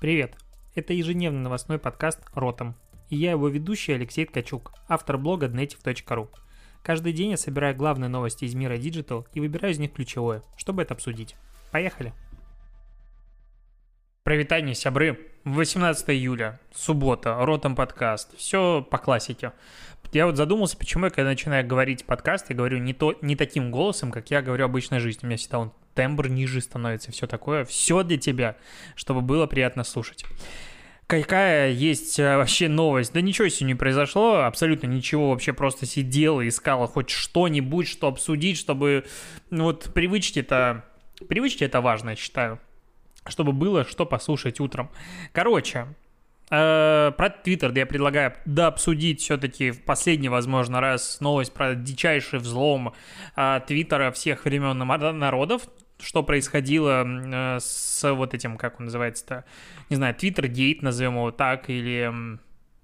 Привет! Это ежедневный новостной подкаст «Ротом». И я его ведущий Алексей Ткачук, автор блога dnetiv.ru. Каждый день я собираю главные новости из мира Digital и выбираю из них ключевое, чтобы это обсудить. Поехали! Провитание, сябры! 18 июля, суббота, Ротом подкаст. Все по классике. Я вот задумался, почему я, когда начинаю говорить подкаст, я говорю не, то, не таким голосом, как я говорю обычной жизни. У меня всегда он тембр ниже становится, все такое. Все для тебя, чтобы было приятно слушать. Какая есть э, вообще новость? Да ничего сегодня не произошло, абсолютно ничего, вообще просто сидел и искал хоть что-нибудь, что обсудить, чтобы... Ну вот привычки это... Привычки это важно, я считаю. Чтобы было что послушать утром. Короче, э, про Твиттер я предлагаю да, обсудить все-таки в последний, возможно, раз новость про дичайший взлом э, Твиттера всех времен народов что происходило э, с вот этим, как он называется-то, не знаю, Twitter Gate, назовем его так, или...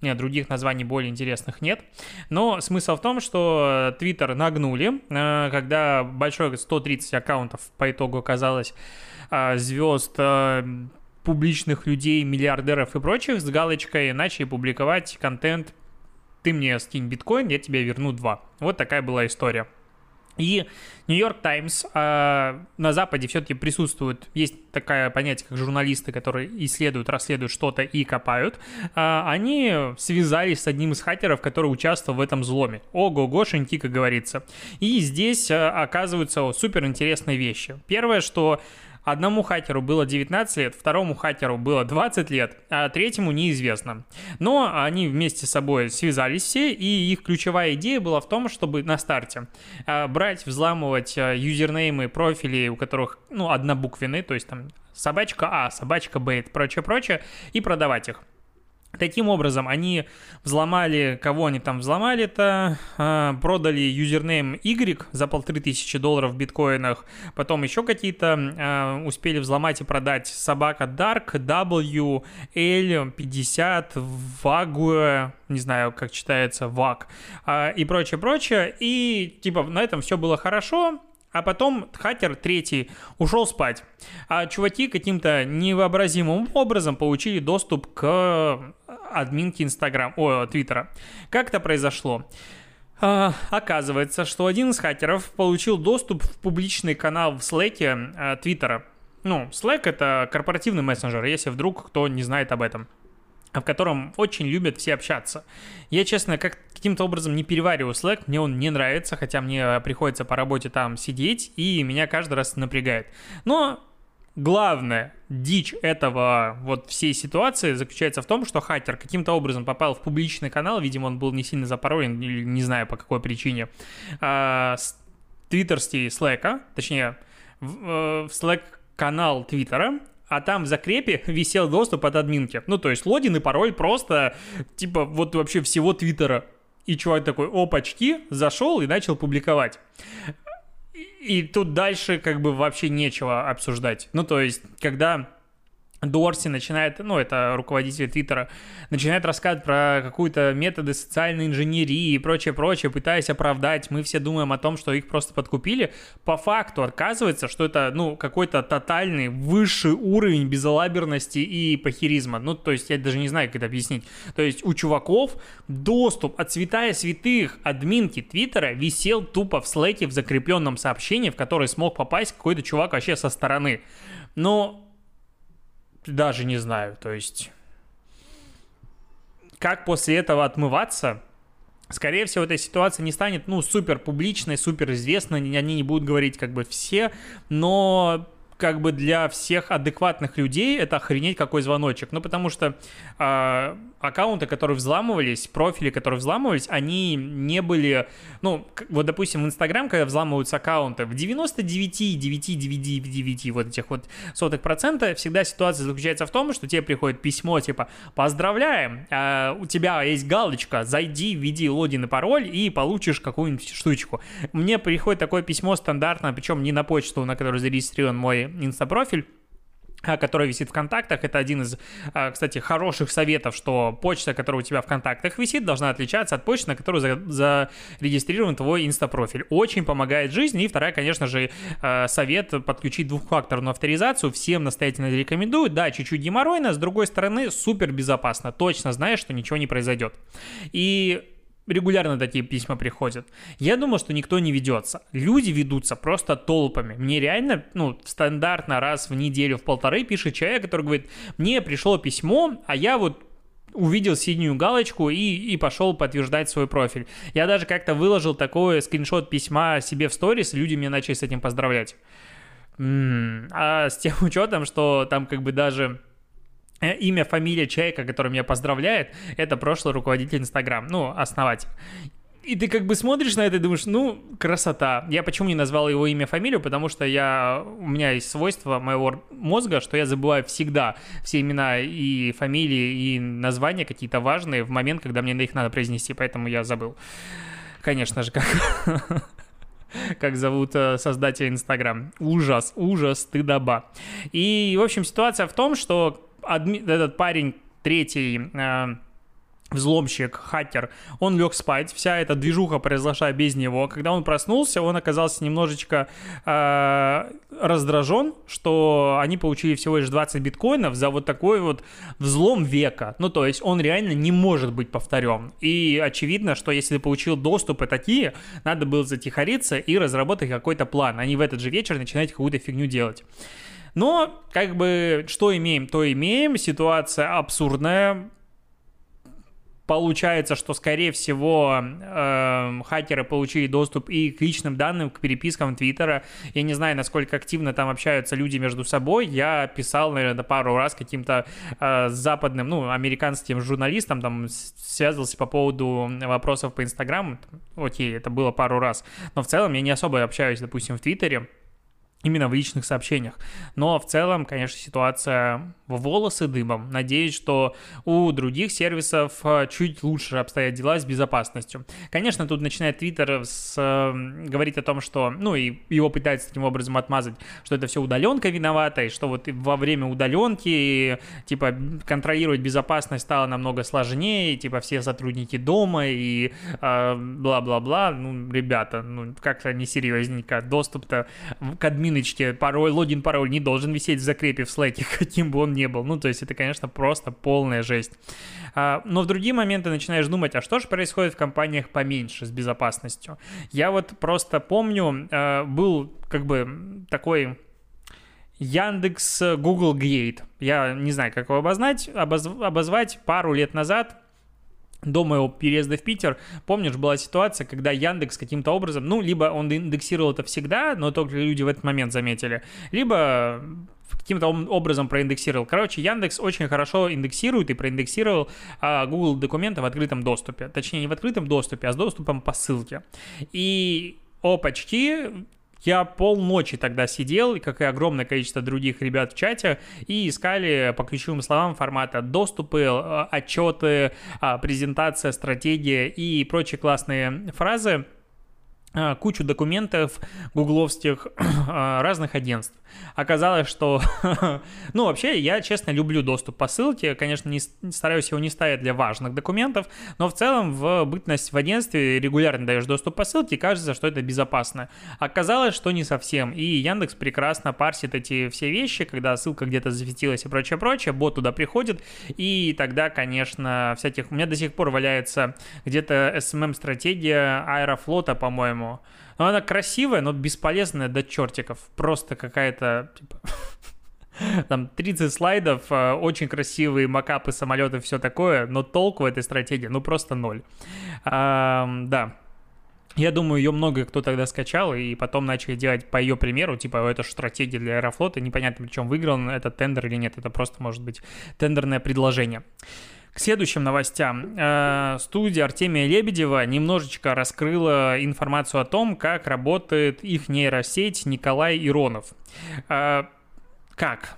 Нет, других названий более интересных нет. Но смысл в том, что Twitter нагнули, э, когда большое 130 аккаунтов по итогу оказалось э, звезд публичных людей, миллиардеров и прочих с галочкой начали публиковать контент «Ты мне скинь биткоин, я тебе верну два». Вот такая была история. И Нью-Йорк Таймс э, на Западе все-таки присутствует, есть такое понятие, как журналисты, которые исследуют, расследуют что-то и копают. Э, они связались с одним из хакеров, который участвовал в этом взломе. Ого-гошеньки, как говорится. И здесь э, оказываются супер интересные вещи. Первое, что Одному хакеру было 19 лет, второму хакеру было 20 лет, а третьему неизвестно. Но они вместе с собой связались все, и их ключевая идея была в том, чтобы на старте а, брать, взламывать а, юзернеймы, профили, у которых, ну, однобуквенные, то есть там собачка А, собачка Б и прочее-прочее, и продавать их. Таким образом, они взломали, кого они там взломали-то, а, продали юзернейм Y за полторы тысячи долларов в биткоинах, потом еще какие-то а, успели взломать и продать собака Dark, W, L, 50, Vague, не знаю, как читается, VAG, а, и прочее-прочее, и типа на этом все было хорошо, а потом хакер третий ушел спать. А чуваки каким-то невообразимым образом получили доступ к админке Инстаграм, о, Твиттера. Как это произошло? А, оказывается, что один из хакеров получил доступ в публичный канал в Slack а, Твиттера. Ну, Slack это корпоративный мессенджер, если вдруг кто не знает об этом в котором очень любят все общаться. Я, честно, как каким-то образом не перевариваю Slack, мне он не нравится, хотя мне приходится по работе там сидеть, и меня каждый раз напрягает. Но главное, дичь этого вот всей ситуации заключается в том, что хакер каким-то образом попал в публичный канал, видимо, он был не сильно запаролен, не знаю по какой причине, а, с твиттерский Slack, точнее, в, э, в Slack канал Твиттера, а там в закрепе висел доступ от админки. Ну, то есть логин и пароль просто, типа, вот вообще всего Твиттера. И чувак такой, опачки, зашел и начал публиковать. И тут дальше как бы вообще нечего обсуждать. Ну, то есть, когда Дорси начинает, ну, это руководитель Твиттера, начинает рассказывать про какую-то методы социальной инженерии и прочее-прочее, пытаясь оправдать. Мы все думаем о том, что их просто подкупили. По факту оказывается, что это, ну, какой-то тотальный высший уровень безалаберности и похеризма. Ну, то есть я даже не знаю, как это объяснить. То есть у чуваков доступ от святая святых админки Твиттера висел тупо в слэке в закрепленном сообщении, в который смог попасть какой-то чувак вообще со стороны. Но даже не знаю, то есть... Как после этого отмываться? Скорее всего, эта ситуация не станет, ну, супер публичной, супер известной, они не будут говорить как бы все, но как бы для всех адекватных людей это охренеть какой звоночек. Ну, потому что э, аккаунты, которые взламывались, профили, которые взламывались, они не были, ну, вот, допустим, в Инстаграм, когда взламываются аккаунты, в 99,999 вот этих вот сотых процента всегда ситуация заключается в том, что тебе приходит письмо, типа, поздравляем, э, у тебя есть галочка, зайди, введи логин и пароль и получишь какую-нибудь штучку. Мне приходит такое письмо стандартно, причем не на почту, на которой зарегистрирован мой инстапрофиль, а, который висит в контактах. Это один из, а, кстати, хороших советов, что почта, которая у тебя в контактах висит, должна отличаться от почты, на которую зарегистрирован твой инстапрофиль. Очень помогает жизни. И вторая, конечно же, а, совет подключить двухфакторную авторизацию. Всем настоятельно рекомендую. Да, чуть-чуть геморройно, с другой стороны, супер безопасно. Точно знаешь, что ничего не произойдет. И регулярно такие письма приходят. Я думал, что никто не ведется. Люди ведутся просто толпами. Мне реально, ну, стандартно раз в неделю, в полторы пишет человек, который говорит, мне пришло письмо, а я вот увидел синюю галочку и, и пошел подтверждать свой профиль. Я даже как-то выложил такой скриншот письма себе в сторис, люди меня начали с этим поздравлять. А с тем учетом, что там как бы даже имя, фамилия человека, который меня поздравляет, это прошлый руководитель Инстаграм, ну, основатель. И ты как бы смотришь на это и думаешь, ну, красота. Я почему не назвал его имя, фамилию? Потому что я, у меня есть свойство моего мозга, что я забываю всегда все имена и фамилии, и названия какие-то важные в момент, когда мне их надо произнести, поэтому я забыл. Конечно же, как как зовут э, создателя Инстаграм. Ужас, ужас, стыдоба. И, в общем, ситуация в том, что адми... этот парень третий э, взломщик, хакер, он лег спать, вся эта движуха произошла без него. Когда он проснулся, он оказался немножечко э, раздражен, что они получили всего лишь 20 биткоинов за вот такой вот взлом века. Ну, то есть он реально не может быть повторен. И очевидно, что если ты получил доступы такие, надо было затихариться и разработать какой-то план, а не в этот же вечер начинать какую-то фигню делать. Но, как бы, что имеем, то имеем. Ситуация абсурдная. Получается, что, скорее всего, э, хакеры получили доступ и к личным данным, к перепискам Твиттера. Я не знаю, насколько активно там общаются люди между собой. Я писал, наверное, пару раз каким-то э, западным, ну, американским журналистам, там, связывался по поводу вопросов по Инстаграму. Окей, это было пару раз. Но в целом я не особо общаюсь, допустим, в Твиттере именно в личных сообщениях. Но в целом, конечно, ситуация в волосы дымом. Надеюсь, что у других сервисов э, чуть лучше обстоят дела с безопасностью. Конечно, тут начинает Твиттер э, говорить о том, что, ну, и его пытается таким образом отмазать, что это все удаленка виновата, и что вот во время удаленки, типа, контролировать безопасность стало намного сложнее, и, типа, все сотрудники дома, и э, бла-бла-бла. Ну, ребята, ну, как-то несерьезненько. Доступ-то к админу админочке пароль, логин, пароль не должен висеть в закрепе в Slack, каким бы он ни был. Ну, то есть это, конечно, просто полная жесть. А, но в другие моменты начинаешь думать, а что же происходит в компаниях поменьше с безопасностью? Я вот просто помню, а, был как бы такой Яндекс Google Gate. Я не знаю, как его обознать, обоз, обозвать пару лет назад до моего переезда в Питер, помнишь, была ситуация, когда Яндекс каким-то образом, ну, либо он индексировал это всегда, но только люди в этот момент заметили, либо каким-то образом проиндексировал. Короче, Яндекс очень хорошо индексирует и проиндексировал а, Google документы в открытом доступе. Точнее, не в открытом доступе, а с доступом по ссылке. И опачки, я полночи тогда сидел, как и огромное количество других ребят в чате, и искали по ключевым словам формата доступы, отчеты, а, презентация, стратегия и прочие классные фразы, кучу документов гугловских а, разных агентств. Оказалось, что... ну, вообще, я, честно, люблю доступ по ссылке. Конечно, не, стараюсь его не ставить для важных документов, но в целом в бытность в агентстве регулярно даешь доступ по ссылке, и кажется, что это безопасно. Оказалось, что не совсем. И Яндекс прекрасно парсит эти все вещи, когда ссылка где-то засветилась и прочее-прочее, бот туда приходит, и тогда, конечно, всяких... У меня до сих пор валяется где-то SMM-стратегия Аэрофлота, по-моему, по-моему. Но она красивая, но бесполезная до чертиков. Просто какая-то, типа... Там 30 слайдов, э, очень красивые макапы самолетов, все такое, но толку в этой стратегии, ну, просто ноль. А, да, я думаю, ее много кто тогда скачал, и потом начали делать по ее примеру, типа, это же стратегия для Аэрофлота, непонятно, причем выиграл этот тендер или нет, это просто может быть тендерное предложение. К следующим новостям. Э, студия Артемия Лебедева немножечко раскрыла информацию о том, как работает их нейросеть Николай Иронов. Э, как?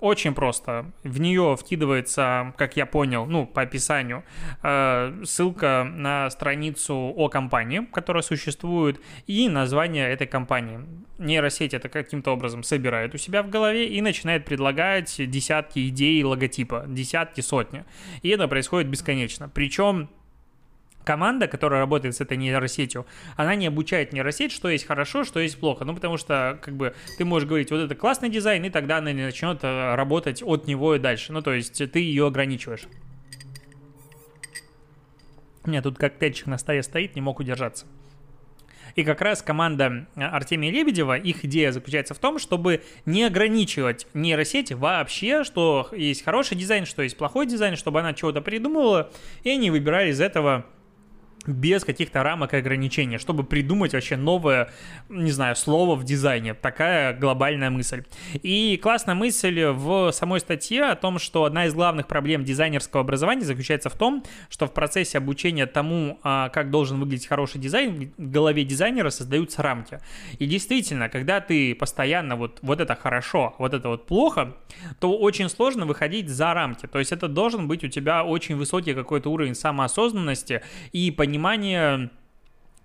Очень просто. В нее вкидывается, как я понял, ну, по описанию, э, ссылка на страницу о компании, которая существует, и название этой компании. Нейросеть это каким-то образом собирает у себя в голове и начинает предлагать десятки идей логотипа, десятки, сотни. И это происходит бесконечно. Причем команда, которая работает с этой нейросетью, она не обучает нейросеть, что есть хорошо, что есть плохо. Ну, потому что, как бы, ты можешь говорить, вот это классный дизайн, и тогда она начнет э, работать от него и дальше. Ну, то есть ты ее ограничиваешь. У меня тут коктейльчик на столе стоит, не мог удержаться. И как раз команда э, Артемия Лебедева, их идея заключается в том, чтобы не ограничивать нейросети вообще, что есть хороший дизайн, что есть плохой дизайн, чтобы она чего-то придумывала, и они выбирали из этого без каких-то рамок и ограничений, чтобы придумать вообще новое, не знаю, слово в дизайне. Такая глобальная мысль. И классная мысль в самой статье о том, что одна из главных проблем дизайнерского образования заключается в том, что в процессе обучения тому, а, как должен выглядеть хороший дизайн, в голове дизайнера создаются рамки. И действительно, когда ты постоянно вот, вот это хорошо, вот это вот плохо, то очень сложно выходить за рамки. То есть это должен быть у тебя очень высокий какой-то уровень самоосознанности и понимания понимание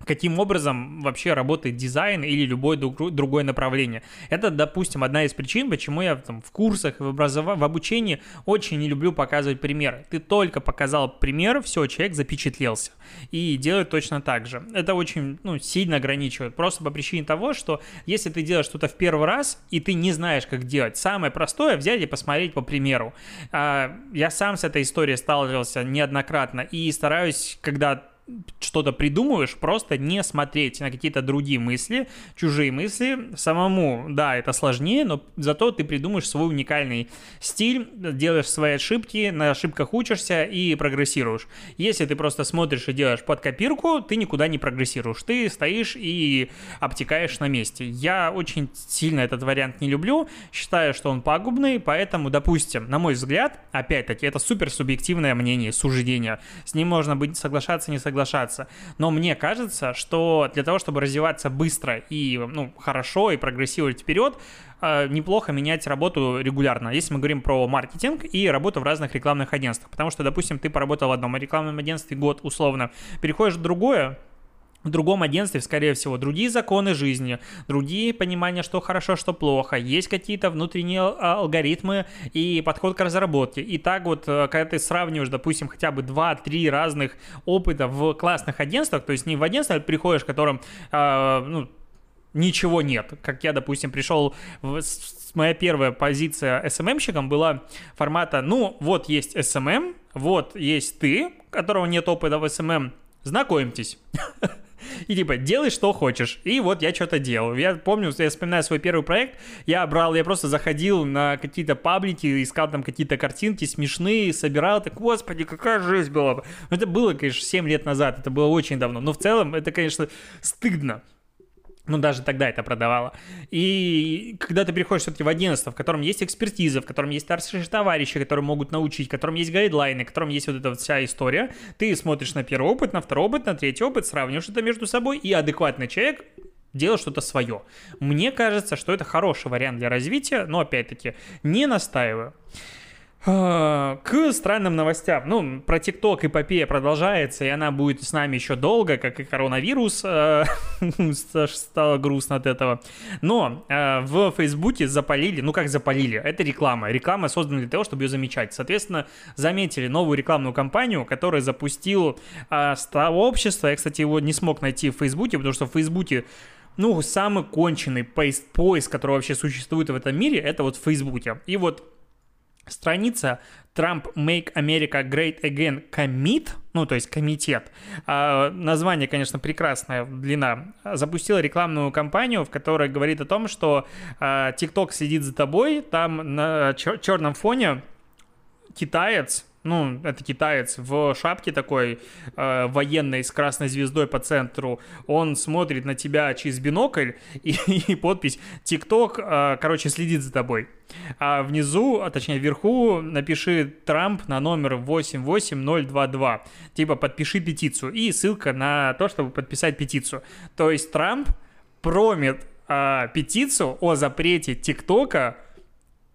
каким образом вообще работает дизайн или любое другое направление. Это, допустим, одна из причин, почему я там, в курсах, в, образов... в обучении очень не люблю показывать примеры. Ты только показал пример, все, человек запечатлелся. И делает точно так же. Это очень ну, сильно ограничивает. Просто по причине того, что если ты делаешь что-то в первый раз, и ты не знаешь, как делать, самое простое взять и посмотреть по примеру. А, я сам с этой историей сталкивался неоднократно и стараюсь, когда что-то придумываешь, просто не смотреть на какие-то другие мысли, чужие мысли. Самому, да, это сложнее, но зато ты придумаешь свой уникальный стиль, делаешь свои ошибки, на ошибках учишься и прогрессируешь. Если ты просто смотришь и делаешь под копирку, ты никуда не прогрессируешь. Ты стоишь и обтекаешь на месте. Я очень сильно этот вариант не люблю, считаю, что он пагубный, поэтому, допустим, на мой взгляд, опять-таки, это супер субъективное мнение, суждение. С ним можно быть соглашаться, не соглашаться соглашаться. Но мне кажется, что для того, чтобы развиваться быстро и ну, хорошо и прогрессировать вперед, э, неплохо менять работу регулярно, если мы говорим про маркетинг и работу в разных рекламных агентствах. Потому что, допустим, ты поработал в одном рекламном агентстве год условно, переходишь в другое, в другом агентстве, скорее всего, другие законы жизни, другие понимания, что хорошо, что плохо, есть какие-то внутренние а, алгоритмы и подход к разработке. И так вот, э, когда ты сравниваешь, допустим, хотя бы 2-3 разных опыта в классных агентствах, то есть не в агентство приходишь, в котором, э, ну, ничего нет. Как я, допустим, пришел в, моя первая позиция SMM-щиком была формата, ну, вот есть SMM, вот есть ты, которого нет опыта в SMM, знакомьтесь. И типа, делай, что хочешь. И вот я что-то делал. Я помню, я вспоминаю свой первый проект, я брал, я просто заходил на какие-то паблики, искал там какие-то картинки смешные, собирал, так, господи, какая жизнь была. Это было, конечно, 7 лет назад, это было очень давно. Но в целом это, конечно, стыдно. Ну, даже тогда это продавало. И когда ты приходишь все-таки в агентство, в котором есть экспертиза, в котором есть старшие товарищи, которые могут научить, в котором есть гайдлайны, в котором есть вот эта вся история, ты смотришь на первый опыт, на второй опыт, на третий опыт, сравниваешь это между собой, и адекватный человек делать что-то свое. Мне кажется, что это хороший вариант для развития, но опять-таки не настаиваю. А, к странным новостям. Ну, про ТикТок эпопея продолжается, и она будет с нами еще долго, как и коронавирус. А, стало грустно от этого. Но а, в Фейсбуке запалили, ну как запалили, это реклама. Реклама создана для того, чтобы ее замечать. Соответственно, заметили новую рекламную кампанию, которую запустил сообщество. Я, кстати, его не смог найти в Фейсбуке, потому что в Фейсбуке ну, самый конченый поиск, который вообще существует в этом мире, это вот в Фейсбуке. И вот страница Trump Make America Great Again Commit, ну, то есть комитет, а, название, конечно, прекрасная длина, запустила рекламную кампанию, в которой говорит о том, что а, TikTok следит за тобой, там на черном фоне китаец, ну, это китаец в шапке такой э, военной с красной звездой по центру, он смотрит на тебя через бинокль и, и подпись «ТикТок», э, короче, следит за тобой. А внизу, а точнее вверху, напиши Трамп на номер 88022, типа подпиши петицию, и ссылка на то, чтобы подписать петицию. То есть Трамп промит э, петицию о запрете ТикТока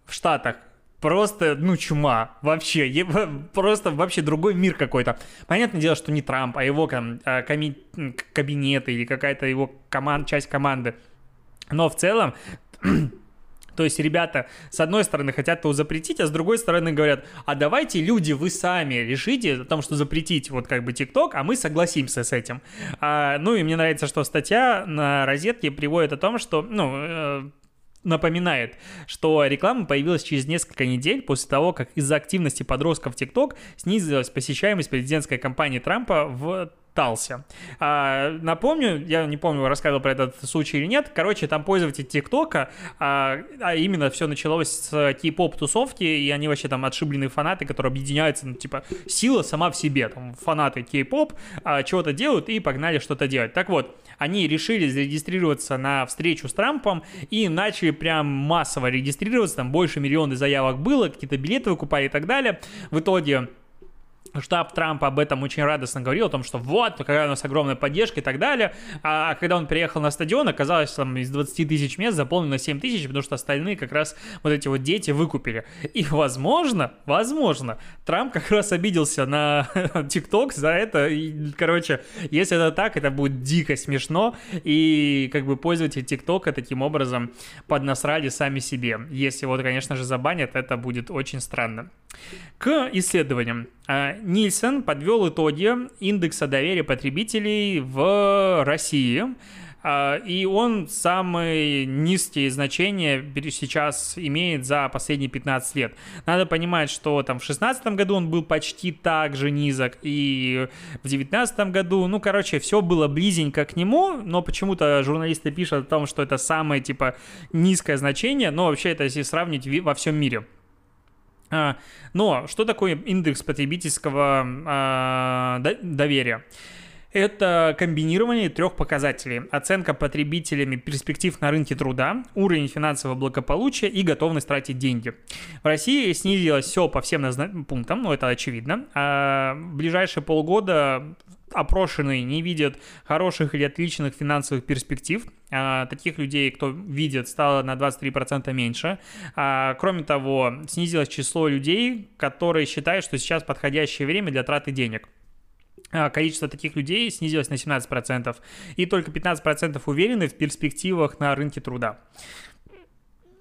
в Штатах просто, ну, чума вообще, просто вообще другой мир какой-то. Понятное дело, что не Трамп, а его там а, коми- кабинеты или какая-то его команд, часть команды. Но в целом то есть ребята, с одной стороны, хотят его запретить, а с другой стороны говорят, а давайте, люди, вы сами решите о том, что запретить вот как бы ТикТок, а мы согласимся с этим. А, ну и мне нравится, что статья на розетке приводит о том, что, ну, э, напоминает, что реклама появилась через несколько недель после того, как из-за активности подростков в TikTok снизилась посещаемость президентской кампании Трампа в Талсе. А, напомню, я не помню, рассказывал про этот случай или нет. Короче, там пользователь ТикТока, а, а именно все началось с кей-поп тусовки, и они вообще там отшибленные фанаты, которые объединяются, ну, типа, сила сама в себе. Там фанаты кей-поп а, чего-то делают и погнали что-то делать. Так вот, они решили зарегистрироваться на встречу с Трампом и начали прям массово регистрироваться, там больше миллиона заявок было, какие-то билеты выкупали и так далее. В итоге штаб Трампа об этом очень радостно говорил, о том, что вот, какая у нас огромная поддержка и так далее. А, а когда он приехал на стадион, оказалось, там из 20 тысяч мест заполнено 7 тысяч, потому что остальные как раз вот эти вот дети выкупили. И, возможно, возможно, Трамп как раз обиделся на ТикТок за это. И, короче, если это так, это будет дико смешно. И как бы пользователи ТикТока таким образом поднасрали сами себе. Если вот, конечно же, забанят, это будет очень странно. К исследованиям. А, Нильсон подвел итоги индекса доверия потребителей в России. А, и он самые низкие значения сейчас имеет за последние 15 лет. Надо понимать, что там в 2016 году он был почти так же низок, и в 2019 году, ну, короче, все было близенько к нему, но почему-то журналисты пишут о том, что это самое, типа, низкое значение, но вообще это если сравнить во всем мире. А, но что такое индекс потребительского а, доверия? Это комбинирование трех показателей. Оценка потребителями перспектив на рынке труда, уровень финансового благополучия и готовность тратить деньги. В России снизилось все по всем пунктам, ну это очевидно. А в ближайшие полгода опрошенные не видят хороших или отличных финансовых перспектив. А, таких людей, кто видит, стало на 23% меньше. А, кроме того, снизилось число людей, которые считают, что сейчас подходящее время для траты денег а, количество таких людей снизилось на 17%, и только 15% уверены в перспективах на рынке труда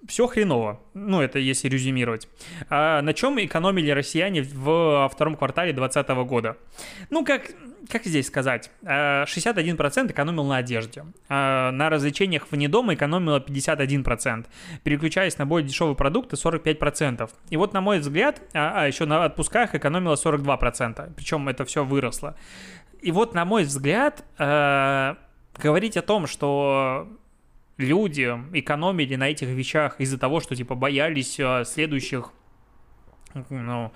все хреново. Ну, это если резюмировать. А на чем экономили россияне в втором квартале 2020 года? Ну, как, как здесь сказать? 61% а, экономил на одежде. А на развлечениях вне дома экономило 51%. Переключаясь на более дешевые продукты 45%. И вот, на мой взгляд, а, а еще на отпусках экономило 42%. Причем это все выросло. И вот, на мой взгляд, э, говорить о том, что люди экономили на этих вещах из-за того, что, типа, боялись э, следующих, ну,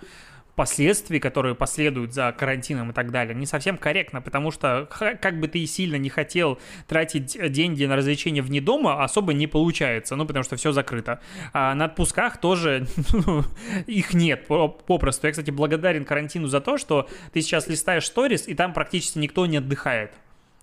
последствий, которые последуют за карантином и так далее, не совсем корректно, потому что как бы ты и сильно не хотел тратить деньги на развлечения вне дома, особо не получается, ну, потому что все закрыто. А на отпусках тоже ну, их нет попросту. Я, кстати, благодарен карантину за то, что ты сейчас листаешь сторис, и там практически никто не отдыхает.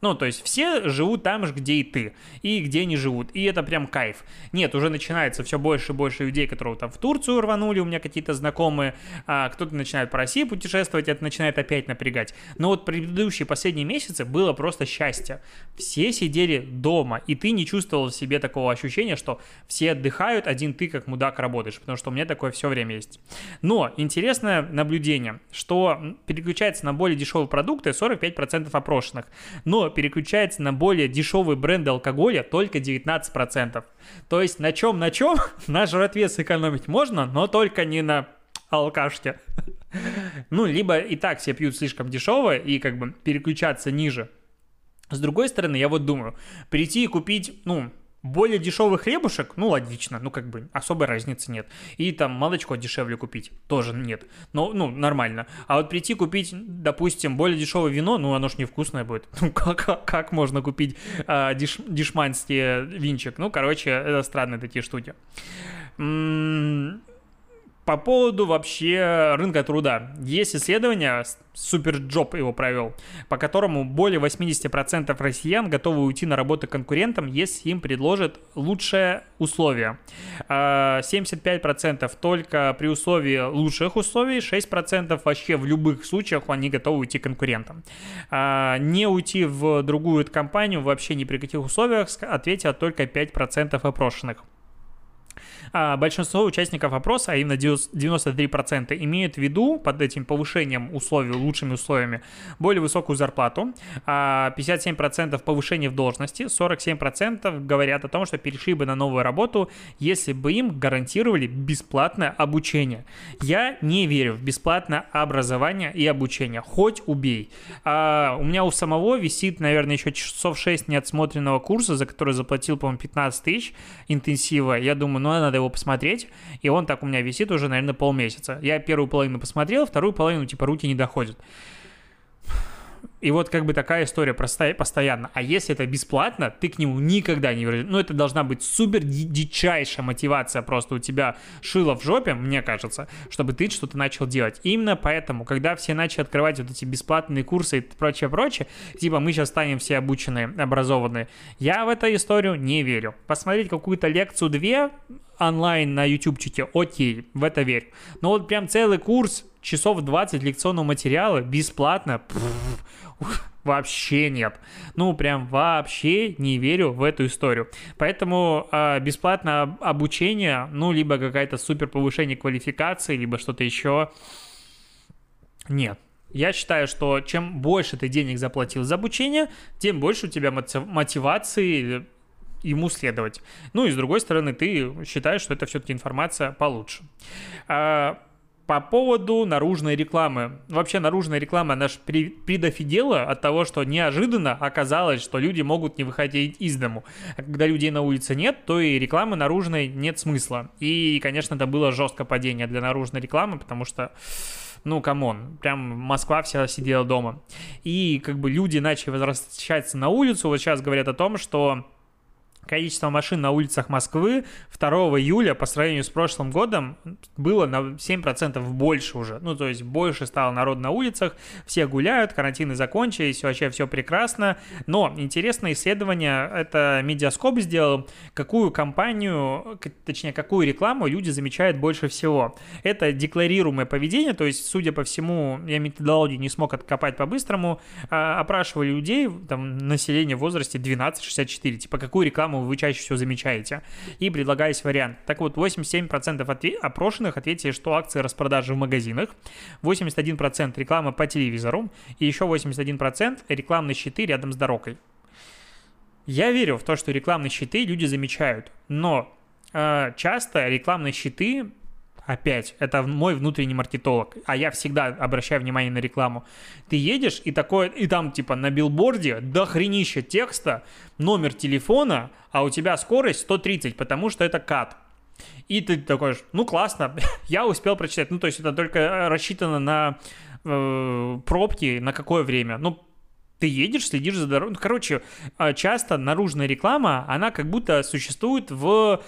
Ну, то есть все живут там же, где и ты, и где они живут, и это прям кайф. Нет, уже начинается все больше и больше людей, которые там в Турцию рванули, у меня какие-то знакомые, а кто-то начинает по России путешествовать, это начинает опять напрягать. Но вот предыдущие последние месяцы было просто счастье. Все сидели дома, и ты не чувствовал в себе такого ощущения, что все отдыхают, один ты как мудак работаешь, потому что у меня такое все время есть. Но интересное наблюдение, что переключается на более дешевые продукты 45% опрошенных, но переключается на более дешевые бренды алкоголя только 19%. То есть на чем, на чем на жратве сэкономить можно, но только не на алкашке. Ну, либо и так все пьют слишком дешево и как бы переключаться ниже. С другой стороны, я вот думаю, прийти и купить, ну, более дешевый хлебушек, ну, логично, ну, как бы особой разницы нет. И там молочко дешевле купить, тоже нет. Но, ну, нормально. А вот прийти купить, допустим, более дешевое вино, ну, оно ж невкусное будет. Ну, как, как можно купить а, деш, дешманский винчик? Ну, короче, это странные такие штуки. По поводу вообще рынка труда. Есть исследование, Superjob его провел, по которому более 80% россиян готовы уйти на работу конкурентам, если им предложат лучшие условия. 75% а, только при условии лучших условий, 6% вообще в любых случаях они готовы уйти конкурентам. А, не уйти в другую компанию вообще ни при каких условиях ответило только 5% опрошенных. А большинство участников опроса, а именно 93%, имеют в виду под этим повышением условий, лучшими условиями, более высокую зарплату, а 57% повышение в должности, 47% говорят о том, что перешли бы на новую работу, если бы им гарантировали бесплатное обучение. Я не верю в бесплатное образование и обучение, хоть убей. А у меня у самого висит, наверное, еще часов 6 неотсмотренного курса, за который заплатил, по-моему, 15 тысяч интенсива. Я думаю, ну, надо его посмотреть, и он так у меня висит уже, наверное, полмесяца. Я первую половину посмотрел, вторую половину, типа, руки не доходят. И вот как бы такая история простая, постоянно. А если это бесплатно, ты к нему никогда не вернешься. Ну, это должна быть супер дичайшая мотивация просто у тебя шила в жопе, мне кажется, чтобы ты что-то начал делать. именно поэтому, когда все начали открывать вот эти бесплатные курсы и прочее-прочее, типа мы сейчас станем все обученные, образованные, я в эту историю не верю. Посмотреть какую-то лекцию две онлайн на ютубчике, окей, в это верю. Но вот прям целый курс, часов 20 лекционного материала, бесплатно, вообще нет. Ну, прям вообще не верю в эту историю. Поэтому э, бесплатное обучение, ну, либо какая-то супер повышение квалификации, либо что-то еще, нет. Я считаю, что чем больше ты денег заплатил за обучение, тем больше у тебя мотивации ему следовать. Ну и с другой стороны, ты считаешь, что это все-таки информация получше. А, по поводу наружной рекламы. Вообще наружная реклама наш предофигела от того, что неожиданно оказалось, что люди могут не выходить из дому. А когда людей на улице нет, то и рекламы наружной нет смысла. И, конечно, это было жесткое падение для наружной рекламы, потому что ну, come on, прям Москва вся сидела дома. И как бы люди начали возвращаться на улицу, вот сейчас говорят о том, что количество машин на улицах Москвы 2 июля по сравнению с прошлым годом было на 7% больше уже. Ну, то есть больше стало народ на улицах, все гуляют, карантины закончились, вообще все прекрасно. Но интересное исследование, это Mediascope сделал, какую компанию, точнее, какую рекламу люди замечают больше всего. Это декларируемое поведение, то есть, судя по всему, я методологию не смог откопать по-быстрому, а, опрашивали людей, там, население в возрасте 12-64, типа, какую рекламу вы чаще всего замечаете, и предлагались вариант. Так вот, 87% отве- опрошенных ответили, что акции распродажи в магазинах, 81% реклама по телевизору, и еще 81% рекламные щиты рядом с дорогой. Я верю в то, что рекламные щиты люди замечают, но э, часто рекламные щиты Опять, это мой внутренний маркетолог, а я всегда обращаю внимание на рекламу. Ты едешь, и такое, и там типа на билборде до хренища текста, номер телефона, а у тебя скорость 130, потому что это кат. И ты такой, ну классно, я успел прочитать. Ну, то есть это только рассчитано на э, пробки, на какое время. Ну, ты едешь, следишь за дорогой. Ну, короче, а, часто наружная реклама, она как будто существует в,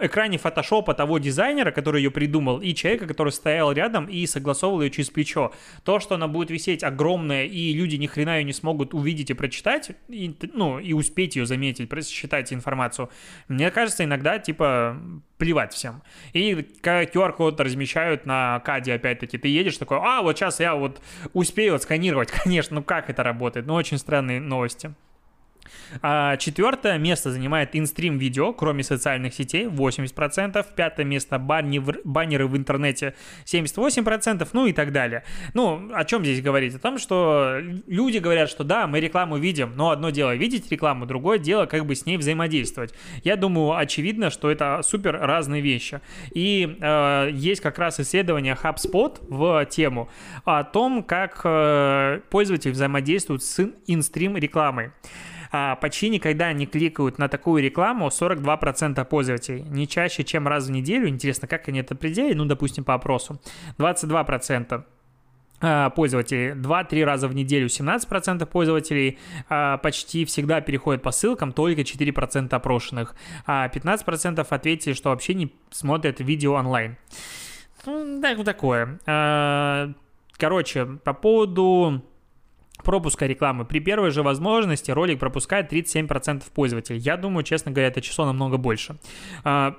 экране фотошопа того дизайнера, который ее придумал, и человека, который стоял рядом и согласовывал ее через плечо. То, что она будет висеть огромная, и люди ни хрена ее не смогут увидеть и прочитать, и, ну, и успеть ее заметить, просчитать информацию, мне кажется, иногда, типа, плевать всем. И QR-код размещают на каде, опять-таки, ты едешь такой, а, вот сейчас я вот успею отсканировать, конечно, ну как это работает, ну очень странные новости. А четвертое место занимает инстрим видео, кроме социальных сетей, 80%. Пятое место банни, баннеры в интернете, 78%, ну и так далее. Ну, о чем здесь говорить? О том, что люди говорят, что да, мы рекламу видим, но одно дело видеть рекламу, другое дело как бы с ней взаимодействовать. Я думаю, очевидно, что это супер разные вещи. И э, есть как раз исследование HubSpot в тему о том, как э, пользователи взаимодействуют с инстрим рекламой а, почти никогда не кликают на такую рекламу 42% пользователей. Не чаще, чем раз в неделю. Интересно, как они это определяют? Ну, допустим, по опросу. 22% а, пользователей. 2-3 раза в неделю 17% пользователей а, почти всегда переходят по ссылкам, только 4% опрошенных. А 15% ответили, что вообще не смотрят видео онлайн. Ну, да, такое. Короче, по поводу пропуска рекламы. При первой же возможности ролик пропускает 37% пользователей. Я думаю, честно говоря, это число намного больше. А,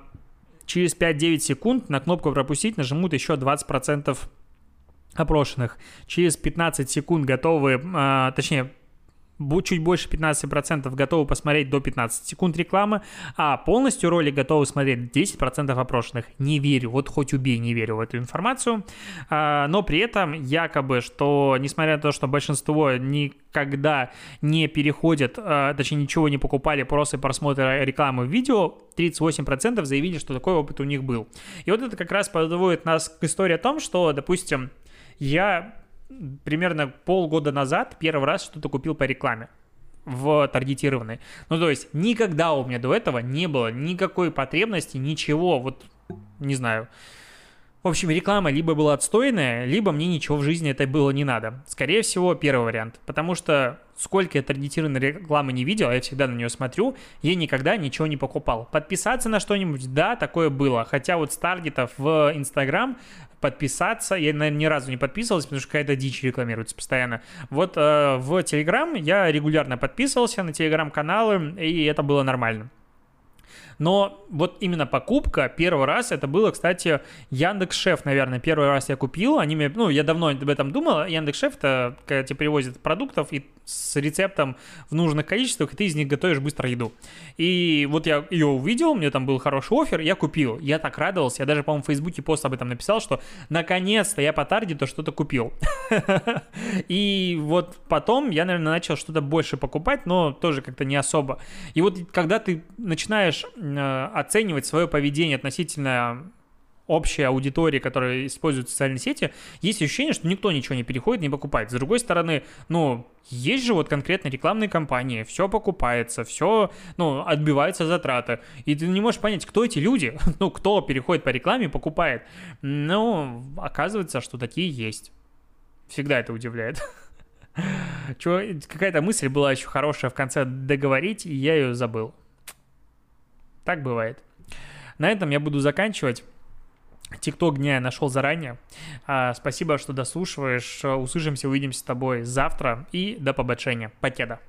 через 5-9 секунд на кнопку «Пропустить» нажмут еще 20% опрошенных. Через 15 секунд готовы, а, точнее, чуть больше 15% готовы посмотреть до 15 секунд рекламы, а полностью ролик готовы смотреть 10% опрошенных. Не верю, вот хоть убей, не верю в эту информацию. А, но при этом якобы, что несмотря на то, что большинство никогда не переходят, а, точнее ничего не покупали после просмотра рекламы в видео, 38% заявили, что такой опыт у них был. И вот это как раз подводит нас к истории о том, что, допустим, я примерно полгода назад первый раз что-то купил по рекламе в таргетированной. Ну, то есть никогда у меня до этого не было никакой потребности, ничего, вот, не знаю. В общем, реклама либо была отстойная, либо мне ничего в жизни это было не надо. Скорее всего, первый вариант. Потому что сколько я таргетированной рекламы не видел, а я всегда на нее смотрю, я никогда ничего не покупал. Подписаться на что-нибудь, да, такое было. Хотя вот с таргетов в Инстаграм подписаться. Я, наверное, ни разу не подписывался, потому что какая-то дичь рекламируется постоянно. Вот э, в Телеграм я регулярно подписывался на Телеграм-каналы, и это было нормально. Но вот именно покупка первый раз, это было, кстати, Яндекс Шеф, наверное, первый раз я купил. Они мне, ну, я давно об этом думал. Яндекс Шеф это когда тебе привозят продуктов и с рецептом в нужных количествах, и ты из них готовишь быстро еду. И вот я ее увидел, мне там был хороший офер, я купил. Я так радовался, я даже, по-моему, в Фейсбуке пост об этом написал, что наконец-то я по таргету что-то купил. И вот потом я, наверное, начал что-то больше покупать, но тоже как-то не особо. И вот когда ты начинаешь оценивать свое поведение относительно общей аудитории, которая использует социальные сети, есть ощущение, что никто ничего не переходит, не покупает. С другой стороны, ну, есть же вот конкретно рекламные кампании, все покупается, все, ну, отбиваются затраты. И ты не можешь понять, кто эти люди, ну, кто переходит по рекламе и покупает. Ну, оказывается, что такие есть. Всегда это удивляет. Какая-то мысль была еще хорошая в конце договорить, и я ее забыл. Так бывает. На этом я буду заканчивать. Тикток дня я нашел заранее. А, спасибо, что дослушиваешь. Услышимся, увидимся с тобой завтра. И до побачення. Покеда.